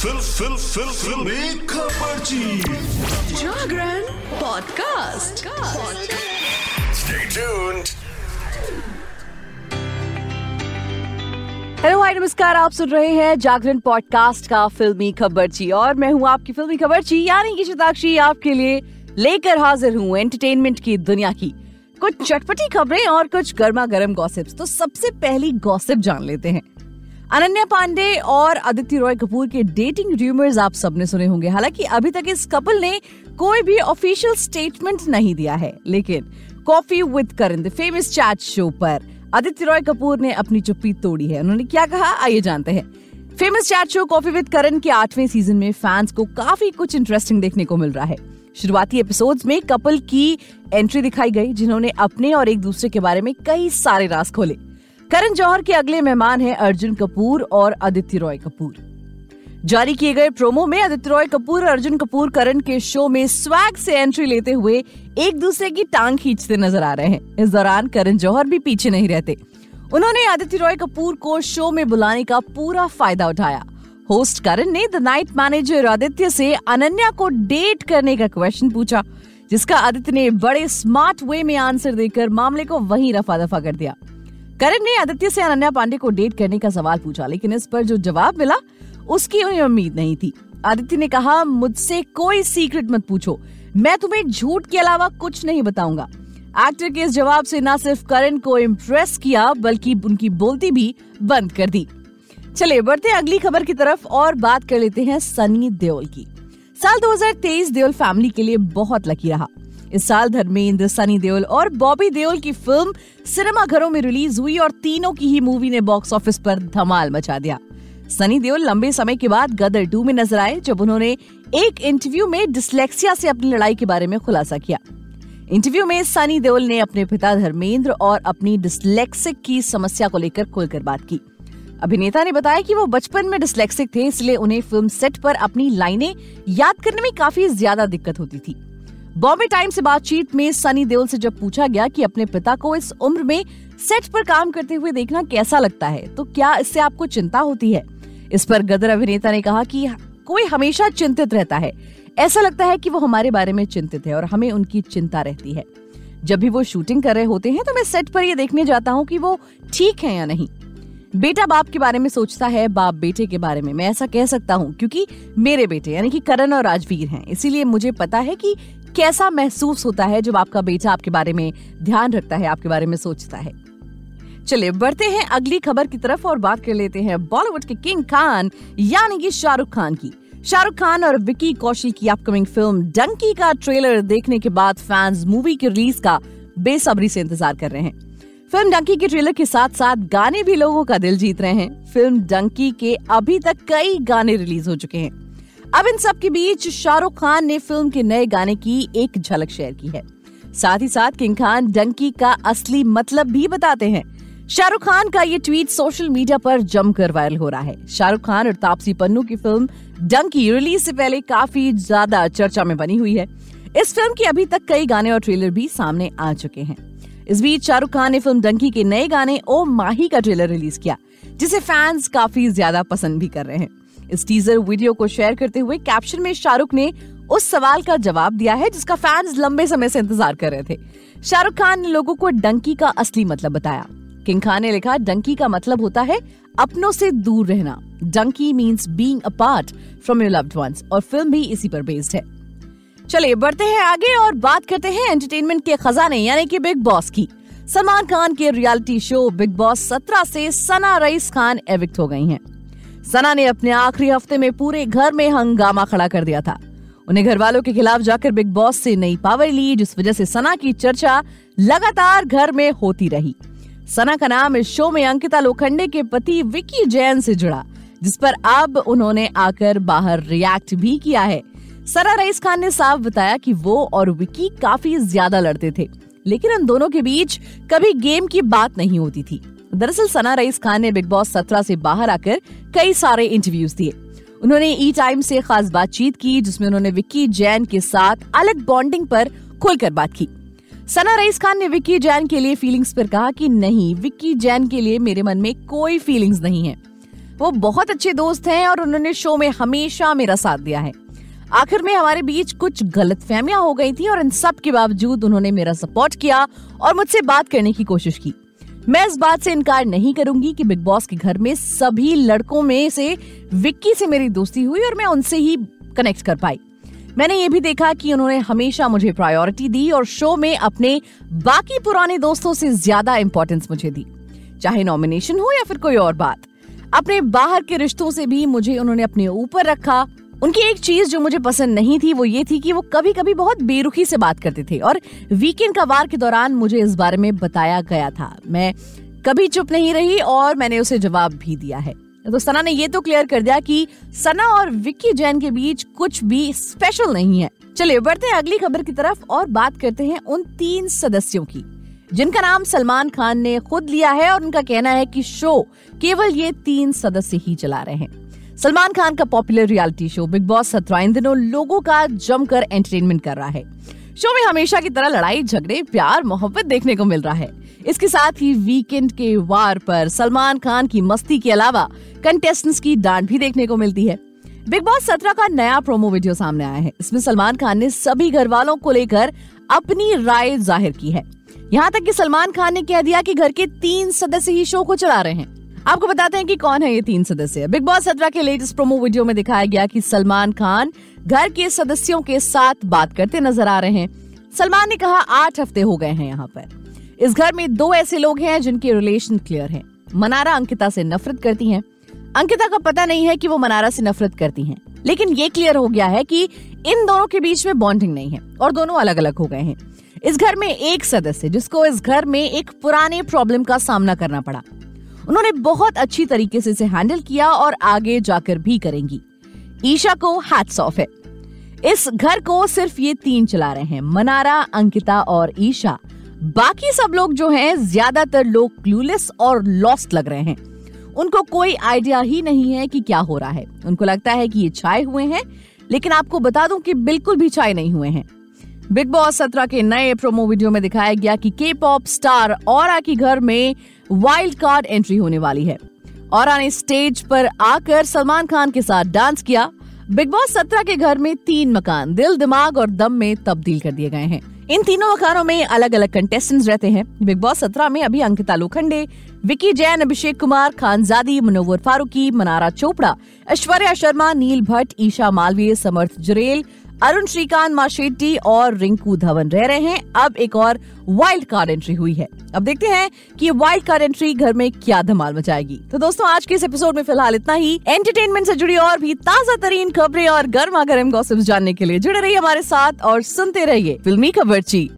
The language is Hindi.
फिल फिल फिल फिल। खबरची Jagran podcast. Stay tuned. Hello hi नमस्कार आप सुन रहे हैं जागरण पॉडकास्ट का फिल्मी खबरची और मैं हूँ आपकी फिल्मी खबरची यानी कि शताक्षी आपके लिए लेकर हाजिर हूँ एंटरटेनमेंट की दुनिया की। कुछ चटपटी खबरें और कुछ गर्मा गर्म गॉसिप्स तो सबसे पहली गॉसिप जान लेते हैं। अनन्या पांडे और आदित्य रॉय कपूर के डेटिंग र्यूमर्स आप सबने सुने होंगे। हालाँकि अभी तक इस कपल ने कोई भी ऑफिशियल स्टेटमेंट नहीं दिया है। लेकिन Coffee with Karan the famous chat show पर आदित्य रॉय कपूर ने अपनी चुप्पी तोड़ी है। उन्होंने क्या कहा? आइए जानते हैं। Famous chat show Coffee with Karan के आठवें सीज़न में फैंस को काफ़ी कुछ इंटरेस्टिंग देखने को मिल रहा है। शुरुआती एपिसोड्स में कपल की एंट्री दिखाई गई, जिन्होंने अपने और एक दूसरे के बारे में कई सारे राज खोले। करण जौहर के अगले मेहमान हैं अर्जुन कपूर और आदित्य रॉय कपूर। जारी किए गए प्रोमो में आदित्य रॉय कपूर और अर्जुन कपूर करण के शो में स्वैग से एंट्री लेते हुए एक दूसरे की टांग खींचते नज़र आ रहे हैं। इस दौरान करण जौहर भी पीछे नहीं रहते। उन्होंने आदित्य रॉय कपूर को शो में बुलाने का पूरा फ़ायदा उठाया। होस्ट करण ने द नाइट मैनेजर आदित्य से अनन्या को डेट करने का क्वेश्चन पूछा, जिसका आदित्य ने बड़े स्मार्ट वे में आंसर देकर मामले को वहीं रफा दफ़ा कर दिया। करण ने आदित्य से अनन्या पांडे को डेट करने का सवाल पूछा, लेकिन इस पर जो जवाब मिला, उसकी उन्हें उम्मीद नहीं थी। आदित्य ने कहा, मुझसे कोई सीक्रेट मत पूछो। मैं तुम्हें झूठ के अलावा कुछ नहीं बताऊँगा। एक्टर के इस जवाब से न सिर्फ़ करण को इम्प्रेस किया, बल्कि उनकी बोलती भी बंद कर दी। चलिए, बढ़ते अगली खबर की तरफ़ और बात कर लेते हैं सनी देओल की। साल 2023 देओल फैमिली के लिए बहुत लकी रहा। इस साल धर्मेंद्र, सनी देओल और बॉबी देओल की फ़िल्म सिनेमा घरों में रिलीज़ हुई और तीनों की ही मूवी ने बॉक्स ऑफ़िस पर धमाल मचा दिया। सनी देओल लंबे समय के बाद गदर टू में नज़र आए, जब उन्होंने एक इंटरव्यू में डिसलेक्सिया से अपनी लड़ाई के बारे में खुलासा किया। इंटरव्यू में सनी देओल ने अपने पिता धर्मेंद्र और अपनी डिसलेक्सिक की समस्या को लेकर खुलकर बात की। अभिनेता ने बताया कि वो बचपन में डिसलेक्सिक थे, इसलिए उन्हें फ़िल्म सेट पर अपनी लाइनें याद करने में काफ़ी ज़्यादा दिक्कत होती थी। बॉम्बे टाइम से बातचीत में सनी देओल से जब पूछा गया कि अपने पिता को इस उम्र में सेट पर काम करते हुए देखना कैसा लगता है तो क्या इससे आपको चिंता होती है? इस पर गदर अभिनेता ने कहा कि कोई हमेशा चिंतित रहता है। ऐसा लगता है कि वो हमारे बारे में चिंतित है और हमें उनकी चिंता रहती है। जब भी वो शूटिंग कर रहे होते हैं तो मैं सेट पर ये देखने जाता हूँ कि वो ठीक है या नहीं। बेटा बाप के बारे में सोचता है, बाप बेटे के बारे में। मैं ऐसा कह सकता हूँ, क्योंकि मेरे बेटे, यानी कि करण और राजवीर हैं। इसीलिए मुझे पता है कि कैसा महसूस होता है जब आपका बेटा आपके बारे में ध्यान रखता है, आपके बारे में सोचता है? चलिए, बढ़ते हैं अगली खबर की तरफ़ और बात कर लेते हैं बॉलीवुड के किंग खान, यानी कि शाहरुख खान की। शाहरुख खान और विकी कौशल की अपकमिंग फ़िल्म डंकी का ट्रेलर देखने के बाद फैंस मूवी की रिलीज़ का बेसब्री से इंतज़ार कर रहे हैं। फ़िल्म डंकी के ट्रेलर के साथ साथ गाने भी लोगों का दिल जीत रहे हैं। फ़िल्म डंकी के अभी तक कई गाने रिलीज़ हो चुके हैं। अब इन सब के बीच शाहरुख खान ने फ़िल्म के नए गाने की एक झलक शेयर की है। साथ ही साथ किंग खान डंकी का असली मतलब भी बताते हैं। शाहरुख खान का ये ट्वीट सोशल मीडिया पर जमकर वायरल हो रहा है। शाहरुख खान और तापसी पन्नू की फ़िल्म डंकी रिलीज़ से पहले काफ़ी ज़्यादा चर्चा में बनी हुई है। इस फ़िल्म के अभी तक कई गाने और ट्रेलर भी सामने आ चुके हैं। इस बीच शाहरुख खान ने फ़िल्म डंकी के नए गाने ओ माही का ट्रेलर रिलीज़ किया, जिसे फैंस काफ़ी ज़्यादा पसंद भी कर रहे हैं। इस टीजर वीडियो को शेयर करते हुए कैप्शन में शाहरुख ने उस सवाल का जवाब दिया है जिसका फैंस लंबे समय से इंतज़ार कर रहे थे। शाहरुख खान ने लोगों को डंकी का असली मतलब बताया। किंग खान ने लिखा, डंकी का मतलब होता है अपनों से दूर रहना। Dunki means being apart from your loved ones और फ़िल्म भी इसी पर बेस्ड है। चलिए, बढ़ते हैं आगे और बात करते हैं एंटरटेनमेंट के खजाने, यानी कि बिग बॉस की। सलमान खान के रियलिटी शो बिग बॉस 17 से सना रईस खान एविक्ट हो गई हैं। सना ने अपने आखिरी हफ़्ते में पूरे घर में हंगामा खड़ा कर दिया था। उन्हें घर वालों के खिलाफ जाकर बिग बॉस से नई पावर ली, जिस वजह से सना की चर्चा लगातार घर में होती रही। सना का नाम इस शो में अंकिता लोखंडे के पति विकी जैन से जुड़ा, जिस पर अब उन्होंने आकर बाहर रिएक्ट भी किया है। सना रईस खान ने साफ़ बताया कि वो और विकी काफ़ी ज़्यादा लड़ते थे, लेकिन उन दोनों के बीच कभी गेम की बात नहीं होती थी। दरअसल सना रईस खान ने बिग बॉस सत्रह से बाहर आकर कई सारे इंटरव्यूज़ दिए। उन्होंने ई टाइम से खास बातचीत की, जिसमें उन्होंने विक्की जैन के साथ अलग बॉन्डिंग पर खुलकर बात की। सना रईस खान ने विक्की जैन के लिए फीलिंग्स पर कहा कि नहीं, विक्की जैन के लिए मेरे मन में कोई फीलिंग्स नहीं है। वो बहुत अच्छे दोस्त हैं और उन्होंने शो में हमेशा मेरा साथ दिया है। आखिर में हमारे बीच कुछ गलत फहमियाँ हो गई थी और इन सब के बावजूद उन्होंने मेरा सपोर्ट किया और मुझसे बात करने की कोशिश की। मैं इस बात से इनकार नहीं करूँगी कि बिग बॉस के घर में सभी लड़कों में से विक्की से मेरी दोस्ती हुई और मैं उनसे ही कनेक्ट कर पाई। मैंने ये भी देखा कि उन्होंने हमेशा मुझे प्रायोरिटी दी और शो में अपने बाकी पुराने दोस्तों से ज़्यादा इंपॉर्टेंस मुझे दी। चाहे नॉमिनेशन हो या फिर कोई और बात, अपने बाहर के रिश्तों से भी मुझे उन्होंने अपने ऊपर रखा उनकी एक चीज़ जो मुझे पसंद नहीं थी, वो ये थी कि वो कभी कभी बहुत बेरुखी से बात करते थे और वीकेंड का वार के दौरान मुझे इस बारे में बताया गया था। मैं कभी चुप नहीं रही और मैंने उसे जवाब भी दिया है। तो सना ने ये तो क्लियर कर दिया कि सना और विक्की जैन के बीच कुछ भी स्पेशल नहीं है। चलिए, बढ़ते हैं अगली खबर की तरफ़ और बात करते हैं उन तीन सदस्यों की, जिनका नाम सलमान खान ने खुद लिया है और उनका कहना है कि शो केवल ये तीन सदस्य ही चला रहे हैं। सलमान खान का popular reality show Bigg Boss सत्रह इन दिनों लोगों का जमकर एंटरटेनमेंट कर रहा है। शो में हमेशा की तरह लड़ाई, झगड़े, प्यार, मोहब्बत देखने को मिल रहा है। इसके साथ ही वीकेंड के वार पर सलमान खान की मस्ती के अलावा कंटेस्टेंट्स की डांट भी देखने को मिलती है। बिग बॉस सत्रह का नया प्रोमो वीडियो सामने आया है। इसमें सलमान खान ने सभी घर वालों को लेकर अपनी राय ज़ाहिर की है। यहाँ तक कि सलमान खान ने कह दिया कि घर के तीन सदस्य ही शो को चला रहे हैं। आपको बताते हैं कि कौन है ये तीन सदस्य। बिग बॉस सत्रह के लेटेस्ट प्रोमो वीडियो में दिखाया गया कि सलमान खान घर के सदस्यों के साथ बात करते नज़र आ रहे हैं। सलमान ने कहा, आठ हफ़्ते हो गए हैं यहाँ पर। इस घर में दो ऐसे लोग हैं जिनके रिलेशन क्लियर हैं। मनारा अंकिता से नफरत करती हैं। अंकिता का पता नहीं है कि वो मनारा से नफरत करती हैं। लेकिन ये क्लियर हो गया है कि इन दोनों के बीच में बॉन्डिंग नहीं है और दोनों अलग अलग हो गए हैं। इस घर में एक सदस्य, जिसको इस घर में एक पुराने प्रॉब्लम का सामना करना पड़ा। उन्होंने बहुत अच्छी तरीके से इसे हैंडल किया और आगे जाकर भी करेंगी। ईशा को हैट्स ऑफ़ है। इस घर को सिर्फ़ ये तीन चला रहे हैं, मनारा, अंकिता और ईशा। बाकी सब लोग जो हैं, ज़्यादातर लोग क्लूलेस और लॉस्ट लग रहे हैं। उनको कोई आइडिया ही नहीं है कि क्या हो रहा है। उनको लगता है कि ये छाए हुए हैं, लेकिन आपको बता दूँ कि बिल्कुल भी छाए नहीं हुए हैं। बिग बॉस सत्रह के नए प्रोमो वीडियो में दिखाया गया कि के पॉप स्टार और के घर में वाइल्ड कार्ड एंट्री होने वाली है। और ने स्टेज पर आकर सलमान खान के साथ डांस किया। बिग बॉस सत्रह के घर में तीन मकान, दिल, दिमाग और दम में तब्दील कर दिए गए हैं। इन तीनों मकानों में अलग अलग कंटेस्टेंट्स रहते हैं। बिग बॉस सत्रह में अभी अंकिता लोखंडे, विकी जैन, अभिषेक कुमार, खानजादी, मनोवर फारूकी, मनारा चोपड़ा, ऐश्वर्या शर्मा, नील भट्ट, ईशा मालवीय, समर्थ जुरेल अरुण श्रीकांत माशेट्टी और रिंकू धवन रह रहे हैं। अब एक और वाइल्ड कार्ड एंट्री हुई है। अब देखते हैं कि ये वाइल्ड कार्ड एंट्री घर में क्या धमाल मचाएगी। तो दोस्तों, आज के इस एपिसोड में फ़िलहाल इतना ही। एंटरटेनमेंट से जुड़ी और भी ताज़ा तरीन खबरें और गर्मा गर्म गॉसिप्स जानने के लिए जुड़े रहिए हमारे साथ और सुनते रहिए फिल्मी खबर ची।